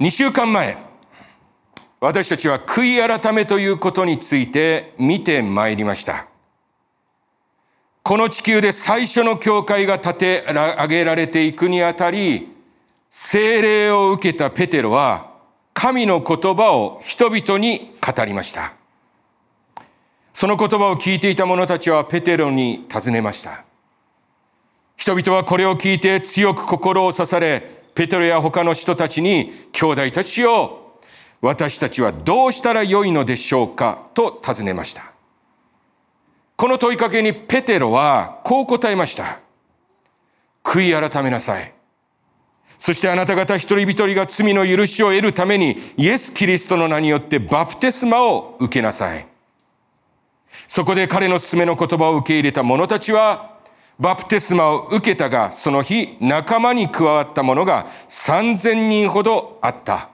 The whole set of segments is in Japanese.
2週間前、私たちは悔い改めということについて見てまいりました。この地球で最初の教会が建て上げられていくにあたり、精霊を受けたペテロは神の言葉を人々に語りました。その言葉を聞いていた者たちはペテロに尋ねました。人々はこれを聞いて強く心を刺され、ペテロや他の人たちに、兄弟たちよ、私たちはどうしたらよいのでしょうかと尋ねました。この問いかけにペテロはこう答えました。悔い改めなさい。そしてあなた方一人一人が罪の許しを得るためにイエス・キリストの名によってバプテスマを受けなさい。そこで彼の勧めの言葉を受け入れた者たちはバプテスマを受けたが、その日仲間に加わった者が3000人ほどあった。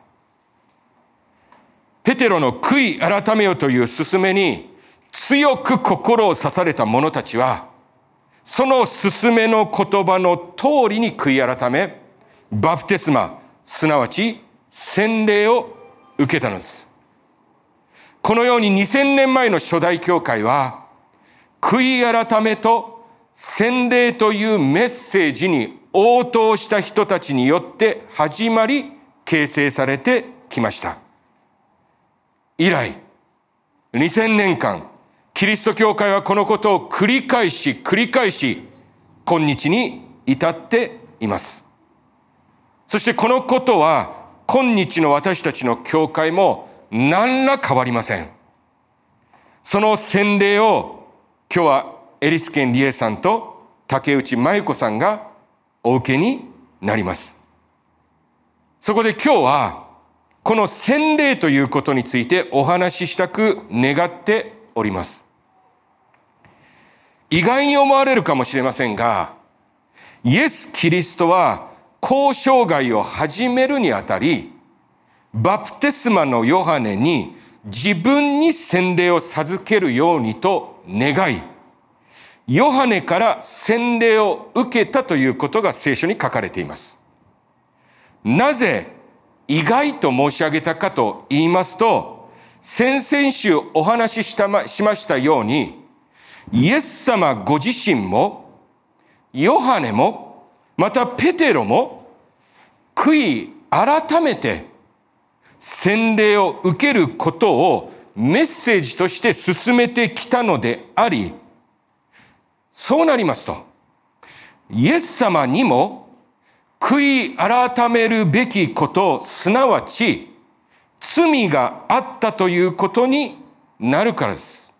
ペテロの悔い改めよという勧めに強く心を刺された者たちは、その勧めの言葉の通りに悔い改め、バプテスマ、すなわち洗礼を受けたのです。このように2000年前の初代教会は、悔い改めと洗礼というメッセージに応答した人たちによって始まり形成されてきました。以来、2000年間、キリスト教会はこのことを繰り返し繰り返し、今日に至っています。そしてこのことは、今日の私たちの教会も何ら変わりません。その洗礼を今日はエリスケンリエさんと竹内真由子さんがお受けになります。そこで今日は、この洗礼ということについてお話ししたく願っております。意外に思われるかもしれませんが、イエス・キリストは交渉外を始めるにあたり、バプテスマのヨハネに自分に洗礼を授けるようにと願い、ヨハネから洗礼を受けたということが聖書に書かれています。なぜ意外と申し上げたかと言いますと、先々週お話ししたま、しましたように、イエス様ご自身も、ヨハネも、またペテロも、悔い改めて洗礼を受けることをメッセージとして進めてきたのであり、そうなりますと、イエス様にも悔い改めるべきこと、すなわち罪があったということになるからです。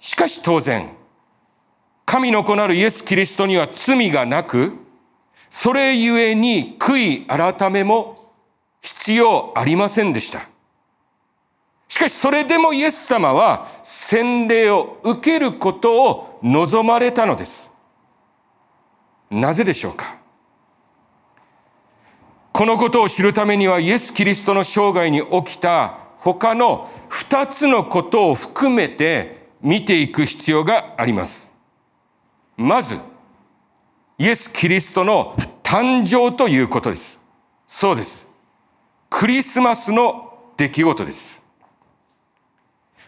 しかし当然、神の子なるイエス・キリストには罪がなく、それゆえに悔い改めも必要ありませんでした。しかしそれでもイエス様は洗礼を受けることを望まれたのです。なぜでしょうか？このことを知るためにはイエス・キリストの生涯に起きた他の二つのことを含めて見ていく必要があります。まず、イエス・キリストの誕生ということです。そうです。クリスマスの出来事です。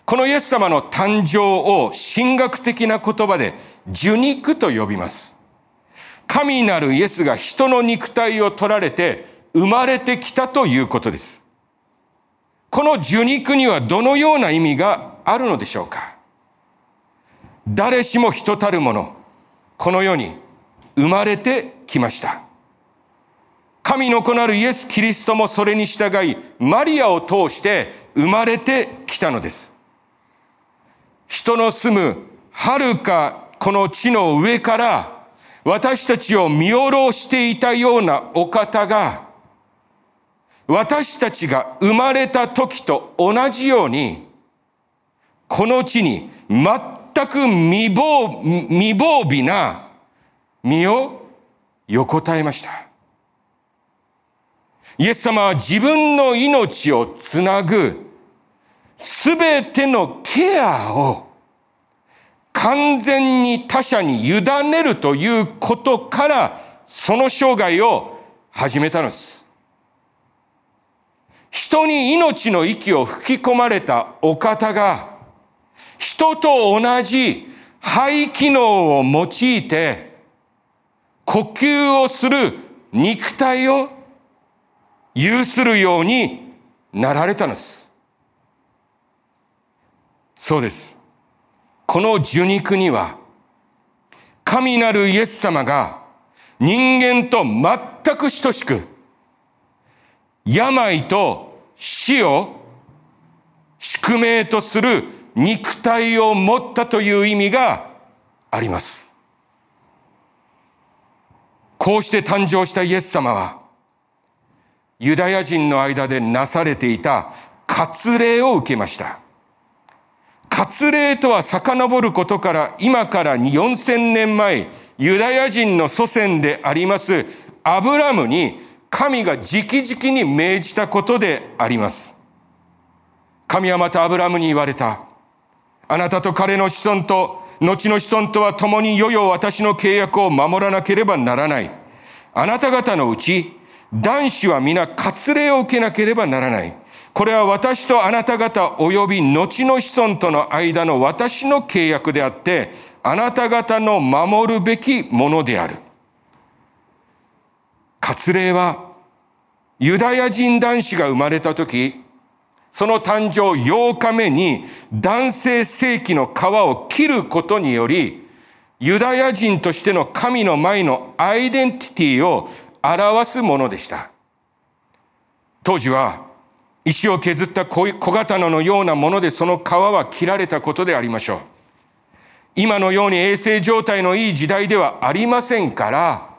このイエス様の誕生を神学的な言葉で受肉と呼びます。神なるイエスが人の肉体を取られて生まれてきたということです。この受肉にはどのような意味があるのでしょうか誰しも人たるもの、この世に生まれてきました。神の子なるイエス・キリストもそれに従い、マリアを通して生まれてきたのです。人の住む遥かこの地の上から私たちを見下ろしていたようなお方が私たちが生まれた時と同じようにこの地に全く未防未防備な身を横たえました。イエス様は自分の命をつなぐすべてのケアを完全に他者に委ねるということから、その生涯を始めたのです。人に命の息を吹き込まれたお方が、人と同じ肺機能を用いて、呼吸をする肉体を有するようになられたのです。そうです。この受肉には、神なるイエス様が人間と全く等しく、病と死を宿命とする肉体を持ったという意味があります。こうして誕生したイエス様は、ユダヤ人の間でなされていた割礼を受けました。割礼とは遡ることから今から4000年前、ユダヤ人の祖先でありますアブラムに神が直々に命じたことであります。神はまたアブラムに言われた。あなたと彼の子孫と、後の子孫とは共に世々私の契約を守らなければならない。あなた方のうち、男子は皆割礼を受けなければならない。これは私とあなた方及び後の子孫との間の私の契約であって、あなた方の守るべきものである。割礼は、ユダヤ人男子が生まれた時、その誕生8日目に男性性器の皮を切ることにより、ユダヤ人としての神の前のアイデンティティを表すものでした。当時は石を削った小刀のようなものでその皮は切られたことでありましょう。今のように衛生状態のいい時代ではありませんから、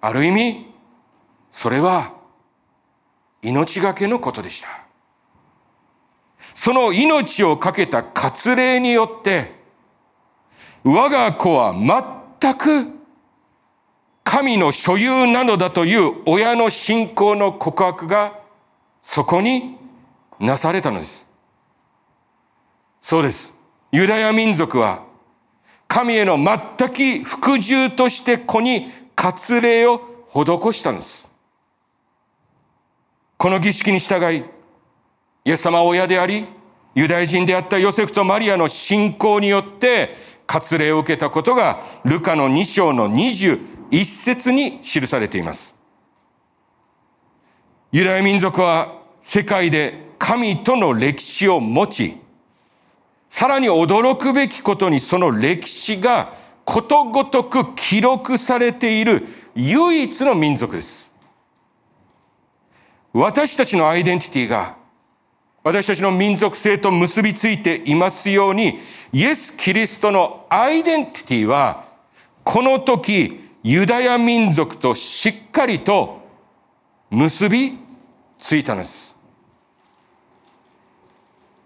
ある意味、それは命がけのことでした。その命を懸けた割礼によって、我が子は全く神の所有なのだという親の信仰の告白がそこになされたのです。そうです。ユダヤ民族は神への全く服従として子に割礼を施したのです。この儀式に従い、イエス様は親であり、ユダヤ人であったヨセフとマリアの信仰によって割礼を受けたことが、ルカの2章の21節に記されています。ユダヤ民族は世界で神との歴史を持ち、さらに驚くべきことにその歴史がことごとく記録されている唯一の民族です。私たちのアイデンティティが私たちの民族性と結びついていますように、イエス・キリストのアイデンティティは、この時、ユダヤ民族としっかりと結びついたのです。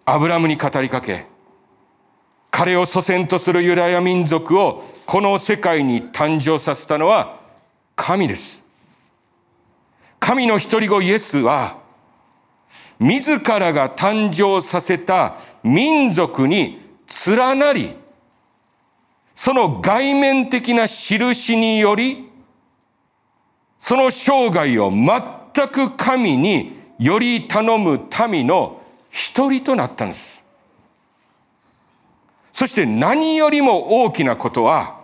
アブラムに語りかけ、彼を祖先とするユダヤ民族をこの世界に誕生させたのは神です。神の一人子イエスは、自らが誕生させた民族に連なり、その外面的な印により、その生涯を全く神により頼む民の一人となったんです。そして何よりも大きなことは、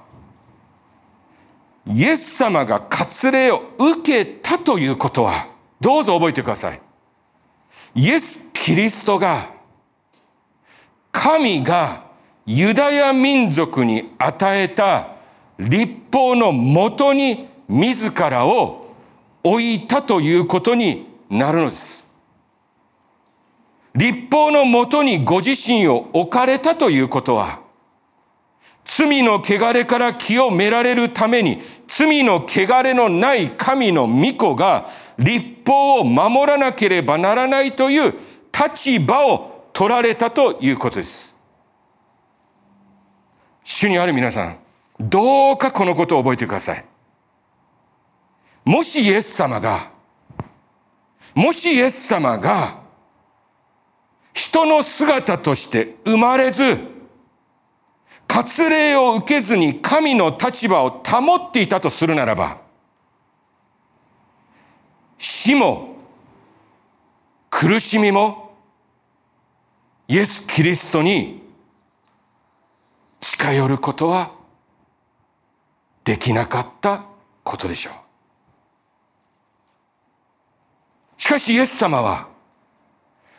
イエス様が割礼を受けたということは、どうぞ覚えてください。イエス・キリストが、神がユダヤ民族に与えた立法のもとに自らを置いたということになるのです。立法のもとにご自身を置かれたということは、罪の汚れから清められるために、罪の汚れのない神の御子が立法を守らなければならないという立場を取られたということです。主にある皆さん、どうかこのことを覚えてください。もしイエス様が、もしイエス様が、人の姿として生まれず、割礼を受けずに神の立場を保っていたとするならば、死も苦しみもイエス・キリストに近寄ることはできなかったことでしょう。しかしイエス様は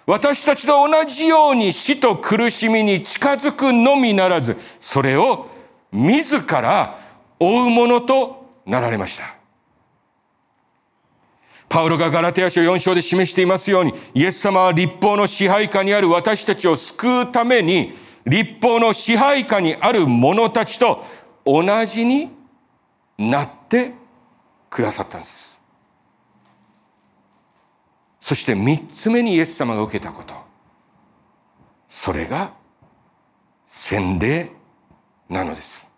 私たちと同じように死と苦しみに近づくのみならず、それを自ら追うものとなられました。パウロがガラテヤ書4章で示していますように、イエス様は立法の支配下にある私たちを救うために、立法の支配下にある者たちと同じになってくださったんです。そして三つ目にイエス様が受けたこと。それが洗礼なのです。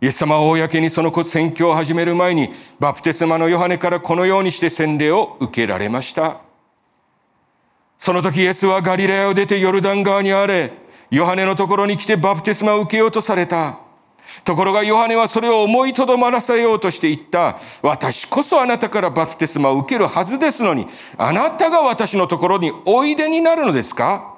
イエス様は公にその宣教を始める前に、バプテスマのヨハネからこのようにして洗礼を受けられました。その時イエスはガリラヤを出てヨルダン川にあれ、ヨハネのところに来てバプテスマを受けようとされた。ところがヨハネはそれを思いとどまらせようとして言った。私こそあなたからバプテスマを受けるはずですのに、あなたが私のところにおいでになるのですか？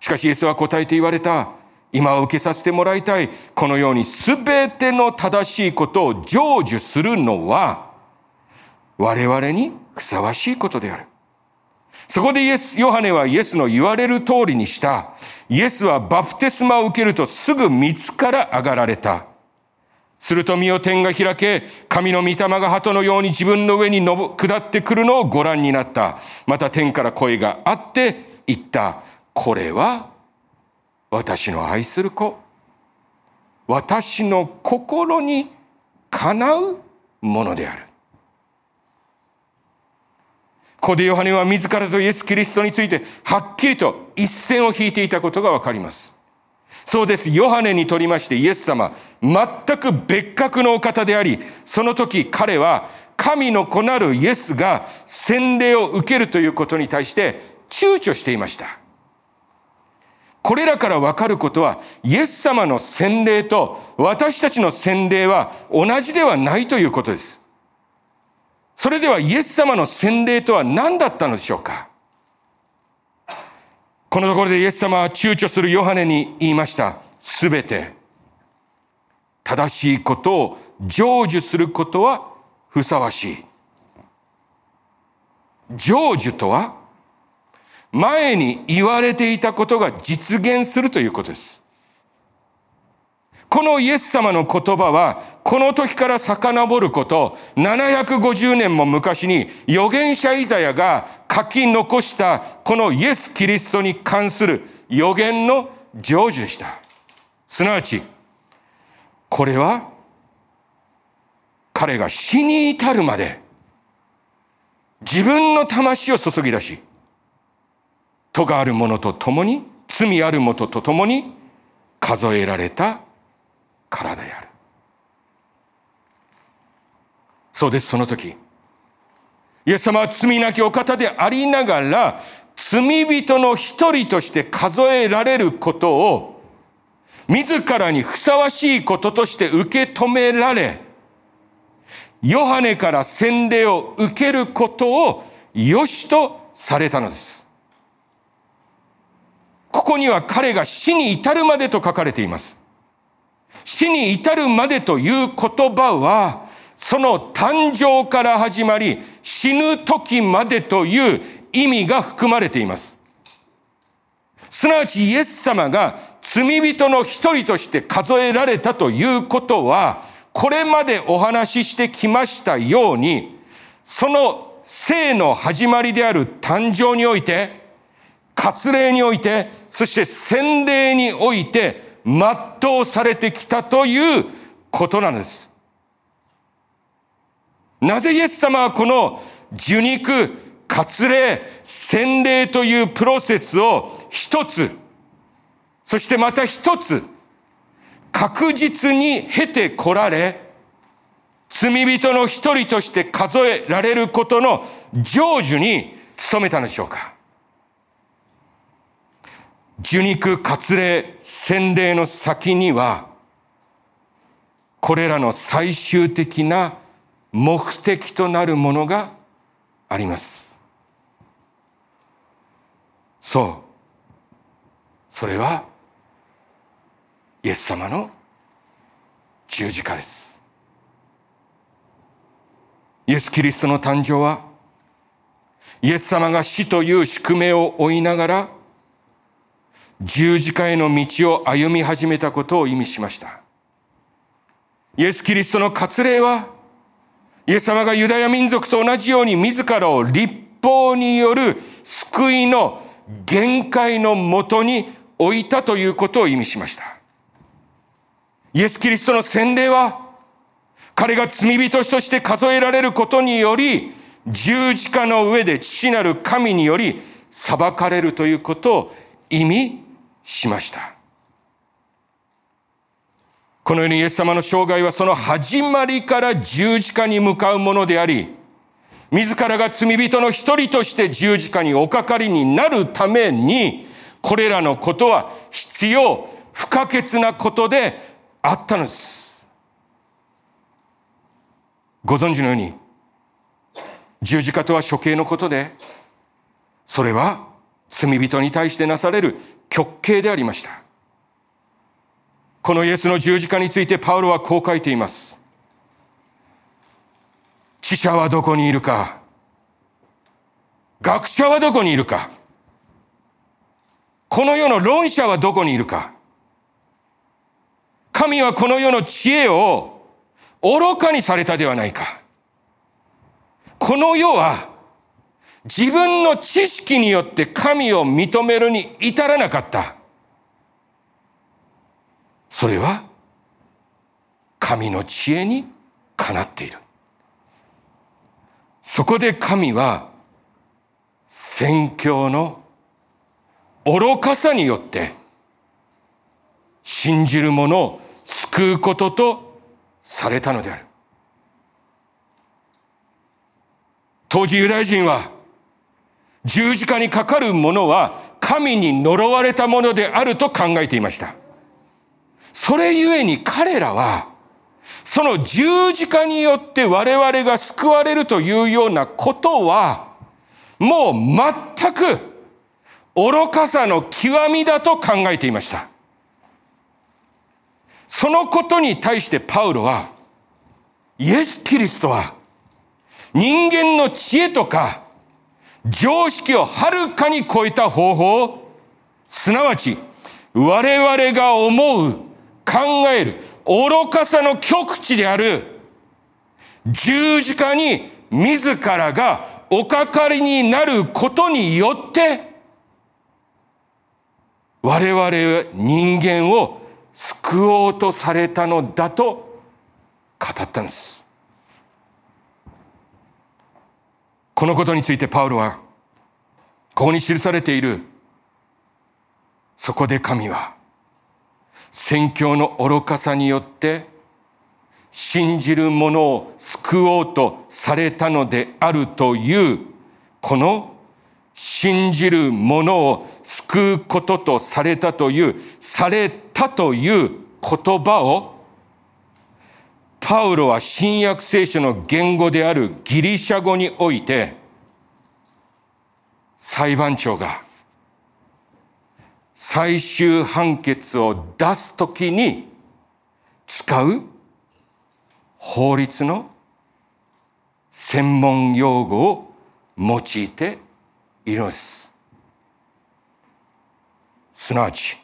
しかしイエスは答えて言われた。今は受けさせてもらいたい。このように全ての正しいことを成就するのは、我々にふさわしいことである。そこでイエス、ヨハネはイエスの言われる通りにした。イエスはバプテスマを受けるとすぐ水から上がられた。すると身を天が開け、神の御霊が鳩のように自分の上に下ってくるのをご覧になった。また天から声があって言った。これは私の愛する子。私の心にかなうものである。ここでヨハネは自らとイエス・キリストについてはっきりと一線を引いていたことがわかります。そうです。ヨハネにとりましてイエス様、全く別格のお方であり、その時彼は神の子なるイエスが洗礼を受けるということに対して躊躇していました。これらからわかることは、イエス様の洗礼と私たちの洗礼は同じではないということです。それではイエス様の洗礼とは何だったのでしょうか？このところでイエス様は躊躇するヨハネに言いました。すべて正しいことを成就することはふさわしい。成就とは前に言われていたことが実現するということです。このイエス様の言葉は、この時から遡ること、750年も昔に預言者イザヤが書き残したこのイエス・キリストに関する予言の成就した。すなわち、これは彼が死に至るまで自分の魂を注ぎ出し、戸がある者と共に、罪ある者と共に数えられたからである。そうです、その時。イエス様は罪なきお方でありながら、罪人の一人として数えられることを、自らにふさわしいこととして受け止められ、ヨハネから洗礼を受けることを良しとされたのです。ここには彼が死に至るまでと書かれています。死に至るまでという言葉は、その誕生から始まり、死ぬ時までという意味が含まれています。すなわちイエス様が罪人の一人として数えられたということは、これまでお話ししてきましたように、その生の始まりである誕生において、割礼において、そして洗礼において、全うされてきたということなんです。なぜイエス様はこの受肉、割礼、洗礼というプロセスを一つ、そしてまた一つ、確実に経てこられ、罪人の一人として数えられることの成就に努めたのでしょうか受肉割礼洗礼の先にはこれらの最終的な目的となるものがありますそう。それは、イエス様の十字架です。イエス・キリストの誕生は、イエス様が死という宿命を追いながら、十字架への道を歩み始めたことを意味しました。イエス・キリストの割礼は、イエス様がユダヤ民族と同じように自らを立法による救いの限界のもとに置いたということを意味しました。イエス・キリストの洗礼は、彼が罪人として数えられることにより、十字架の上で父なる神により裁かれるということを意味しました。このようにイエス様の生涯はその始まりから十字架に向かうものであり、自らが罪人の一人として十字架におかかりになるために、これらのことは必要、不可欠なことであったのです。ご存知のように、十字架とは処刑のことで、それは罪人に対してなされる極刑でありました。このイエスの十字架についてパウロはこう書いています。知者はどこにいるか学者はどこにいるかこの世の論者はどこにいるか神はこの世の知恵を愚かにされたではないか。この世は自分の知識によって神を認めるに至らなかった。それは神の知恵にかなっている。そこで神は宣教の愚かさによって信じる者を救うこととされたのである。当時ユダヤ人は十字架にかかる者は神に呪われたものであると考えていました。それゆえに彼らは、その十字架によって我々が救われるというようなことは、もう全く愚かさの極みだと考えていました。そのことに対してパウロは、イエス・キリストは人間の知恵とか常識をはるかに超えた方法、すなわち我々が思う考える愚かさの極地である十字架に自らがおかかりになることによって我々人間を救おうとされたのだと語ったんです。このことについてパウロはここに記されているそこで神は宣教の愚かさによって信じる者を救おうとされたのであるというこの信じる者を救うこととされたというされたという言葉をパウロは新約聖書の言語であるギリシャ語において裁判長が最終判決を出すときに使う法律の専門用語を用いているのです。すなわち、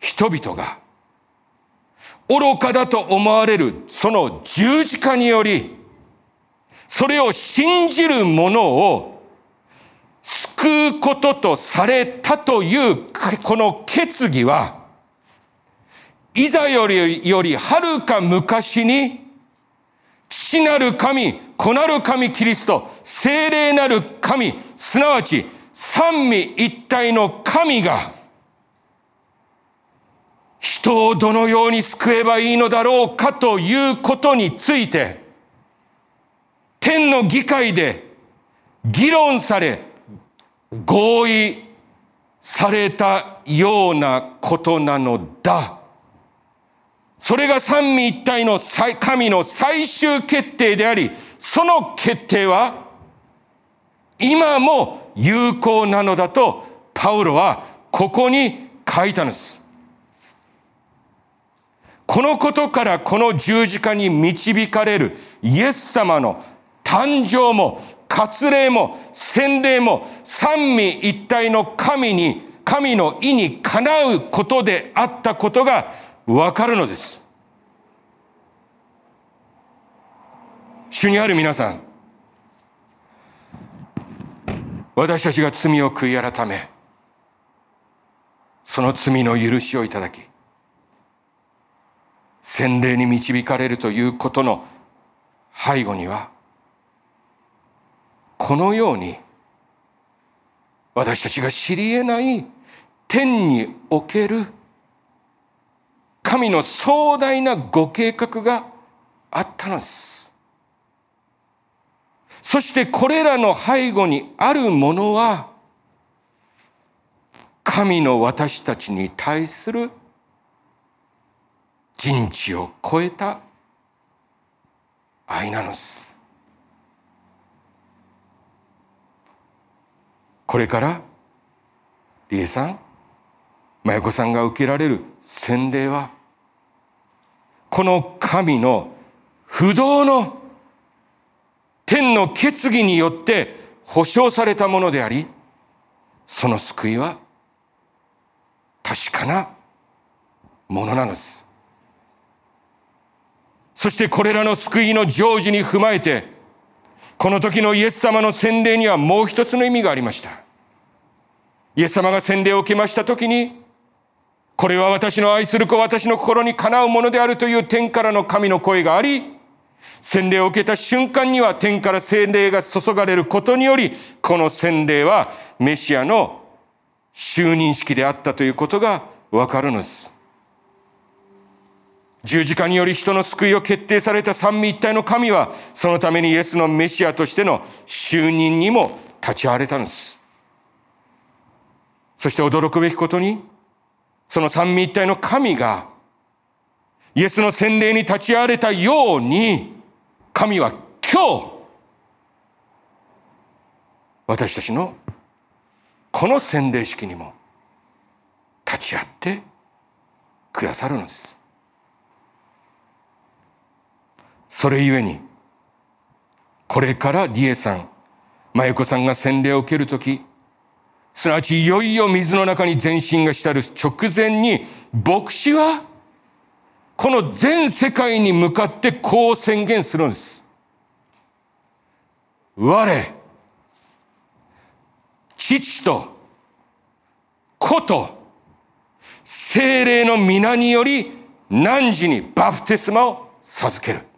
人々が愚かだと思われるその十字架により、それを信じる者を救うこととされたというこの決議は、いざよりよりはるか昔に、父なる神、子なる神キリスト、精霊なる神、すなわち三位一体の神が、人をどのように救えばいいのだろうかということについて、天の議会で議論され、合意されたようなことなのだ。それが三位一体の神の最終決定であり、その決定は、今も有効なのだとパウロはここに書いたのです。このことからこの十字架に導かれるイエス様の誕生も割礼も洗礼も三位一体の神に神の意にかなうことであったことがわかるのです。主にある皆さん、私たちが罪を悔い改め、その罪の許しをいただき、洗礼に導かれるということの背後には、このように、私たちが知り得ない天における神の壮大なご計画があったのです。そしてこれらの背後にあるものは、神の私たちに対する人知を超えた愛なのです。これから理恵さん真由子さんが受けられる洗礼はこの神の不動の天の決議によって保証されたものでありその救いは確かなものなのです。そしてこれらの救いの成就に踏まえて、この時のイエス様の洗礼にはもう一つの意味がありました。イエス様が洗礼を受けました時に、これは私の愛する子、私の心にかなうものであるという天からの神の声があり、洗礼を受けた瞬間には天から洗礼が注がれることにより、この洗礼はメシアの就任式であったということがわかるのです。十字架により人の救いを決定された三位一体の神は、そのためにイエスのメシアとしての就任にも立ち会われたのです。そして驚くべきことに、その三位一体の神が、イエスの洗礼に立ち会われたように、神は今日、私たちのこの洗礼式にも立ち会ってくださるのです。それゆえに、これから理恵さん、真由子さんが洗礼を受けるとき、すなわちいよいよ水の中に全身が浸る直前に、牧師は、この全世界に向かってこう宣言するんです。我、父と子と精霊の皆により汝にバプテスマを授ける。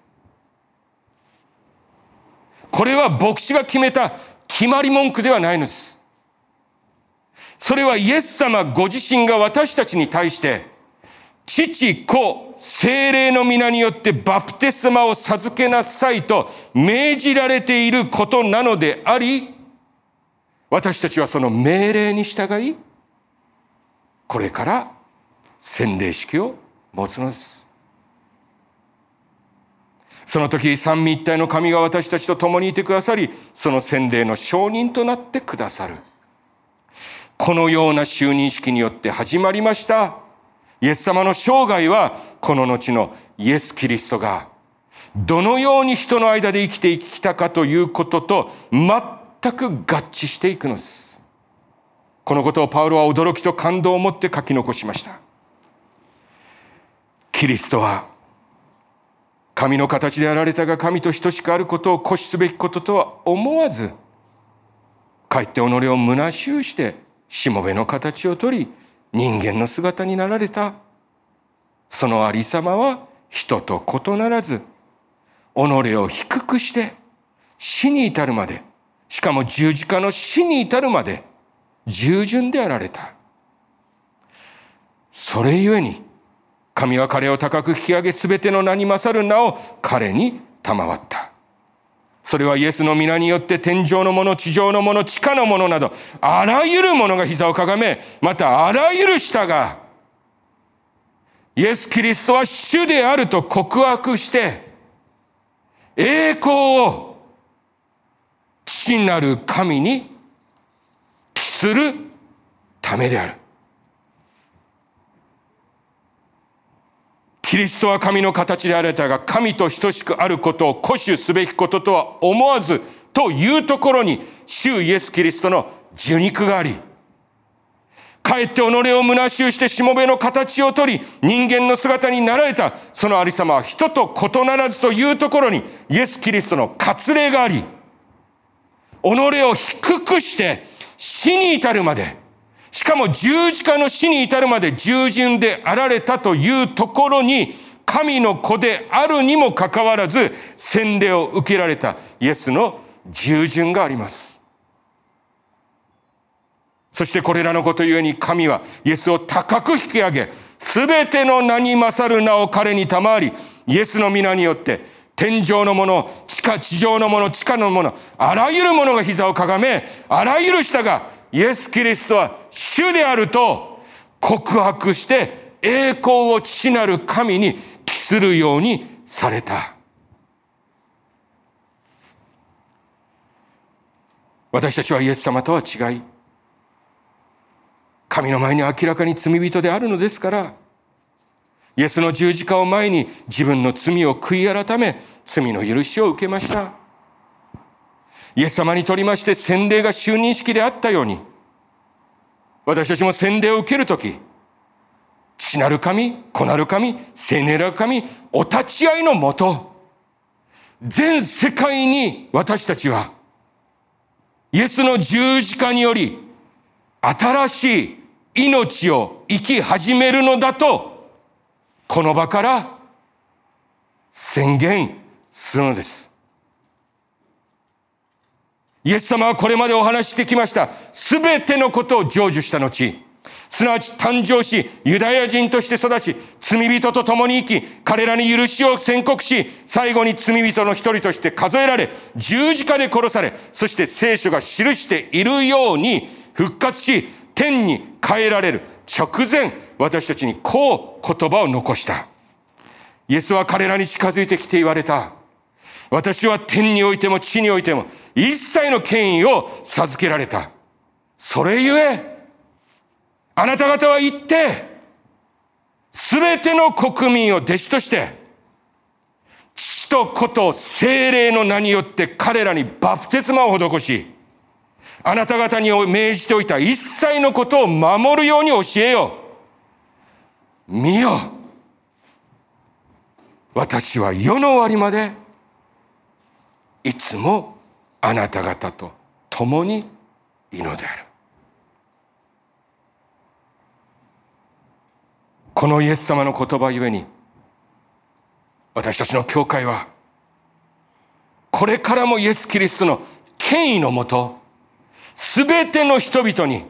これは牧師が決めた決まり文句ではないのです。それはイエス様ご自身が私たちに対して、父、子、精霊の皆によってバプテスマを授けなさいと命じられていることなのであり、私たちはその命令に従い、これから洗礼式を持つのです。その時三位一体の神が私たちと共にいてくださり、その洗礼の証人となってくださる。このような就任式によって始まりました。イエス様の生涯は、この後のイエス・キリストが、どのように人の間で生きてきたかということと、全く合致していくのです。このことをパウロは驚きと感動を持って書き残しました。キリストは神の形であられたが神と等しくあることを固執すべきこととは思わず、かえって己を虚しゅうして、しもべの形をとり、人間の姿になられた。そのありさまは人と異ならず、己を低くして、死に至るまで、しかも十字架の死に至るまで、従順であられた。それゆえに、神は彼を高く引き上げ、すべての名に勝る名を彼に賜った。それはイエスの皆によって天上のもの、地上のもの、地下のものなど、あらゆるものが膝をかがめ、またあらゆる舌が、イエス・キリストは主であると告白して、栄光を父なる神に帰するためである。キリストは神の形であられたが、神と等しくあることを固守すべきこととは思わず、というところに、主イエス・キリストの受肉があり、かえって己を虚しゅうしてしもべの形をとり、人間の姿になられた、そのありさまは人と異ならずというところに、イエス・キリストの割礼があり、己を低くして死に至るまで、しかも十字架の死に至るまで従順であられたというところに、神の子であるにもかかわらず、洗礼を受けられたイエスの従順があります。そしてこれらのことゆえに神はイエスを高く引き上げ、すべての名に勝る名を彼に賜り、イエスの皆によって、天上のもの、地下、地上のもの、地下のもの、あらゆるものが膝をかがめ、あらゆる舌がイエス・キリストは主であると告白して栄光を父なる神に帰するようにされた。私たちはイエス様とは違い、神の前に明らかに罪人であるのですから、イエスの十字架を前に自分の罪を悔い改め、罪の許しを受けました。イエス様にとりまして洗礼が就任式であったように、私たちも洗礼を受けるとき、父なる神、子なる神、聖なる神、お立ち会いのもと、全世界に私たちは、イエスの十字架により、新しい命を生き始めるのだと、この場から宣言するのです。イエス様はこれまでお話してきました。すべてのことを成就した後、すなわち誕生し、ユダヤ人として育ち、罪人と共に生き、彼らに許しを宣告し、最後に罪人の一人として数えられ、十字架で殺され、そして聖書が記しているように復活し、天に変えられる直前、私たちにこう言葉を残した。イエスは彼らに近づいてきて言われた。私は天においても地においても一切の権威を授けられた。それゆえ、あなた方は言って、すべての国民を弟子として、父と子と精霊の名によって彼らにバプテスマを施し、あなた方に命じておいた一切のことを守るように教えよう。見よ。私は世の終わりまでいつもあなた方と共にいるのである。このイエス様の言葉ゆえに私たちの教会はこれからもイエス・キリストの権威のもとすべての人々に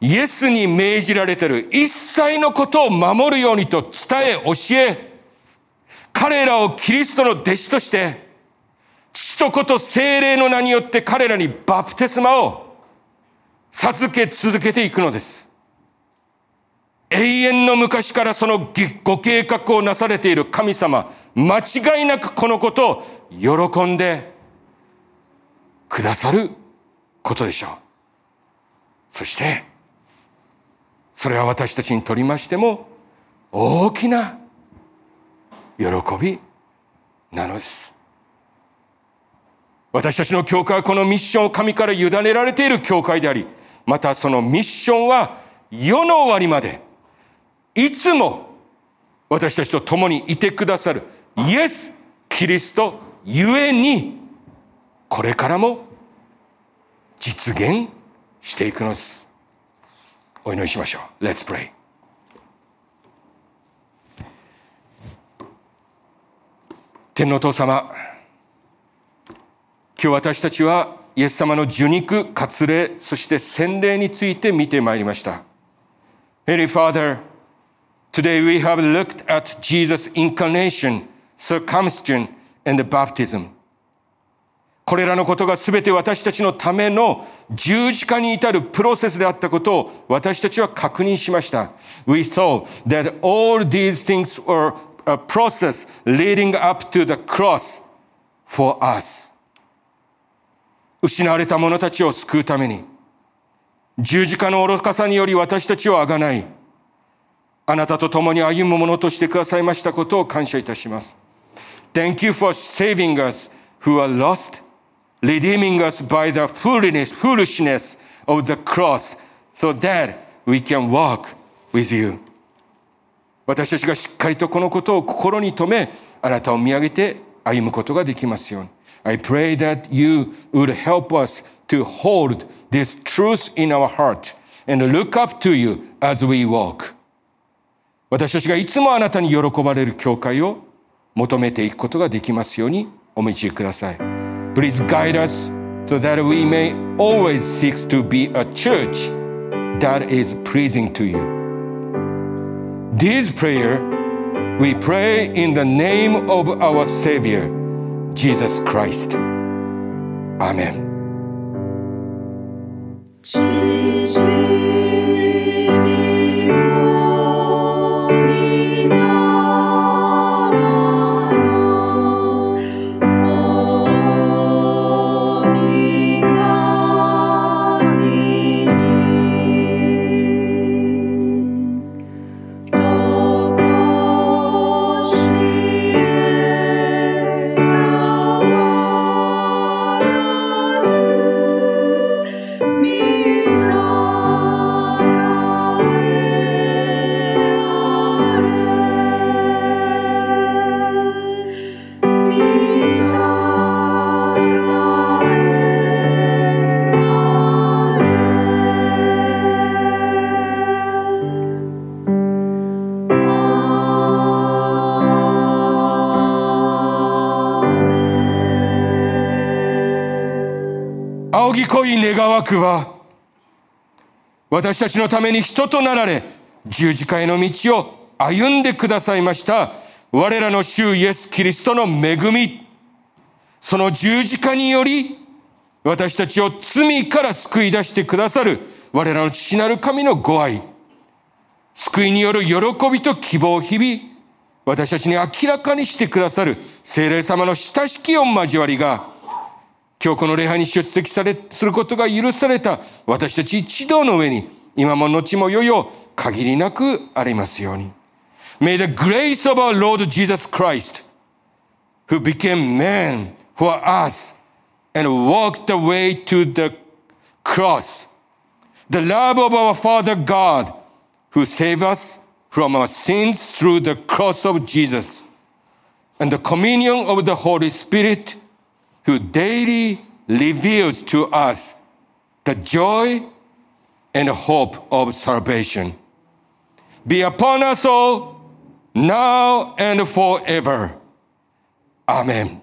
イエスに命じられてる一切のことを守るようにと伝え教え彼らをキリストの弟子として父と子と精霊の名によって彼らにバプテスマを授け続けていくのです。永遠の昔からそのご計画をなされている神様、間違いなくこのことを喜んでくださることでしょう。そして、それは私たちにとりましても大きな喜びなのです。私たちの教会はこのミッションを神から委ねられている教会であり、またそのミッションは世の終わりまで、いつも私たちと共にいてくださるイエス・キリストゆえに、これからも実現していくのです。お祈りしましょう。Let's pray. 天皇父様、今日私たちはイエス様の受肉、割礼、そして洗礼について見てまいりました。Heavenly Father, today we have looked at Jesus' incarnation, circumcision, and baptism. これらのことが全て私たちのための十字架に至るプロセスであったことを私たちは確認しました。We saw that all these things were a process leading up to the cross for us. 失われた者たちを救うために、十字架の愚かさにより私たちをあがない、あなたと共に歩む者としてくださいましたことを感謝いたします。Thank you for saving us who are lost, redeeming us by the foolishness, foolishness of the cross so that we can walk with you. 私たちがしっかりとこのことを心に留め、あなたを見上げて歩むことができますように。I pray that you would help us to hold this truth in our heart and look up to you as we walk. 私たちがいつもあなたに喜ばれる教会を求めていくことができますようにお導きください。Please guide us so that we may always seek to be a church that is pleasing to you. This prayer we pray in the name of our Savior, Jesus Christ. Amen. 恋願わくは、私たちのために人となられ、十字架への道を歩んでくださいました。我らの主イエス・キリストの恵み、その十字架により、私たちを罪から救い出してくださる我らの父なる神のご愛、救いによる喜びと希望を日々、私たちに明らかにしてくださる精霊様の親しきを交わりが、今日この礼拝に出席され、することが許された私たち一同の上に、今も後もよよ限りなくありますように。May the grace of our Lord Jesus Christ, who became man for us and walked the way to the cross, the love of our Father God, who saved us from our sins through the cross of Jesus, and the communion of the Holy Spirit, who daily reveals to us the joy and hope of salvation. Be upon us all, now and forever. Amen.